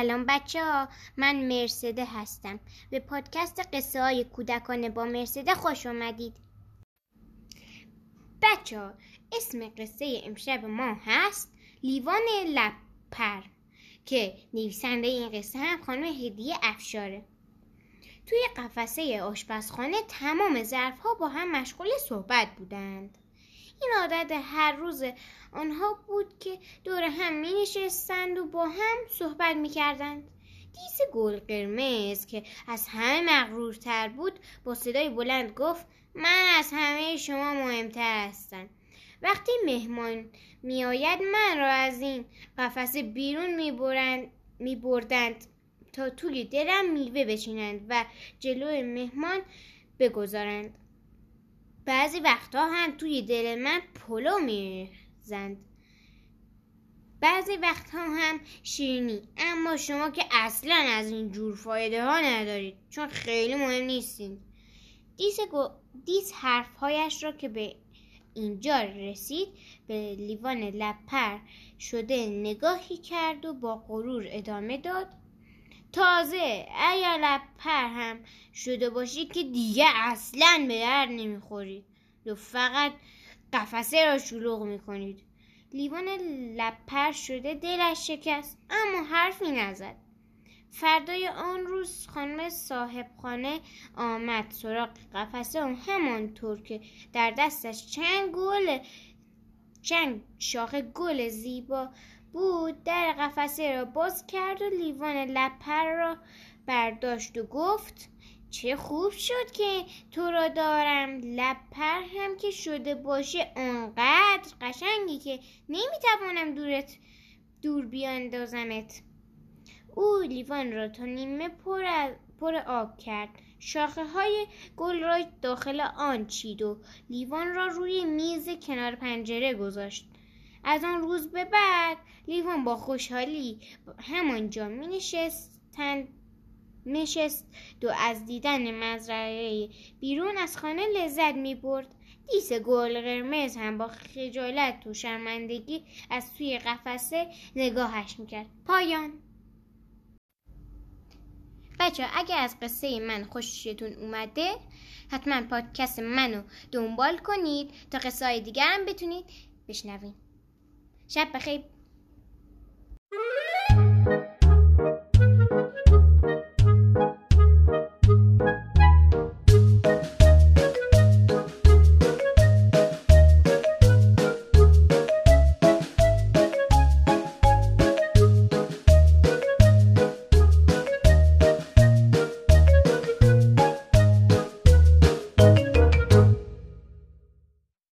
سلام بچه ها من مرسده هستم. به پادکست قصه های کودکانه با مرسده خوش آمدید بچه ها اسم قصه امشب ما هست لیوان لپر که نویسنده این قصه هم خانم هدیه افشاره. توی قفسه آشپزخانه تمام ظرف ها با هم مشغول صحبت بودند. این عادت هر روز آنها بود که دور هم می نشستند و با هم صحبت می کردند. دیس گل قرمز که از همه مغرورتر بود با صدای بلند گفت من از همه شما مهمتر هستم. وقتی مهمان میآید من را از این قفسه بیرون می بردند تا توی درم میوه بچینند و جلوی مهمان بگذارند. بعضی وقتها هم توی دل من پلو می‌زند بعضی وقتها هم شیرینی. اما شما که اصلا از این جور فایده ها ندارید چون خیلی مهم نیستین. دیس, گو... دیس حرفهایش را که به اینجا رسید به لیوان لپر شده نگاهی کرد و با غرور ادامه داد. تازه اگر لپر هم شده باشید که دیگه اصلا به درد نمی‌خورید و فقط قفسه را شلوغ می‌کنید. لیوان لپر شده دلش شکست اما حرفی نزد. فردای آن روز خانم صاحبخانه آمد سراغ قفسه و همانطور که در دستش چند گل چند شاخه گل زیبا بود. در قفسه را باز کرد و لیوان لپر را برداشت و گفت چه خوب شد که تو را دارم. لپر هم که شده باشه آنقدر قشنگی که نمی‌توانم دورت دور بیاندازمت. او لیوان را تا نیمه پر, پر آب کرد. شاخه های گل را داخل آن چید و لیوان را روی میز کنار پنجره گذاشت. از آن روز به بعد لیوان با خوشحالی همانجا می نشست و از دیدن مزرعه بیرون از خانه لذت می برد دیس گل قرمز هم با خجالت و شرمندگی از توی قفسه نگاهش می‌کرد. پایان بچه اگر از قصه من خوشتون اومده حتما پادکست منو دنبال کنید تا قصه های دیگر هم بتونید بشنوید. شب بخیر.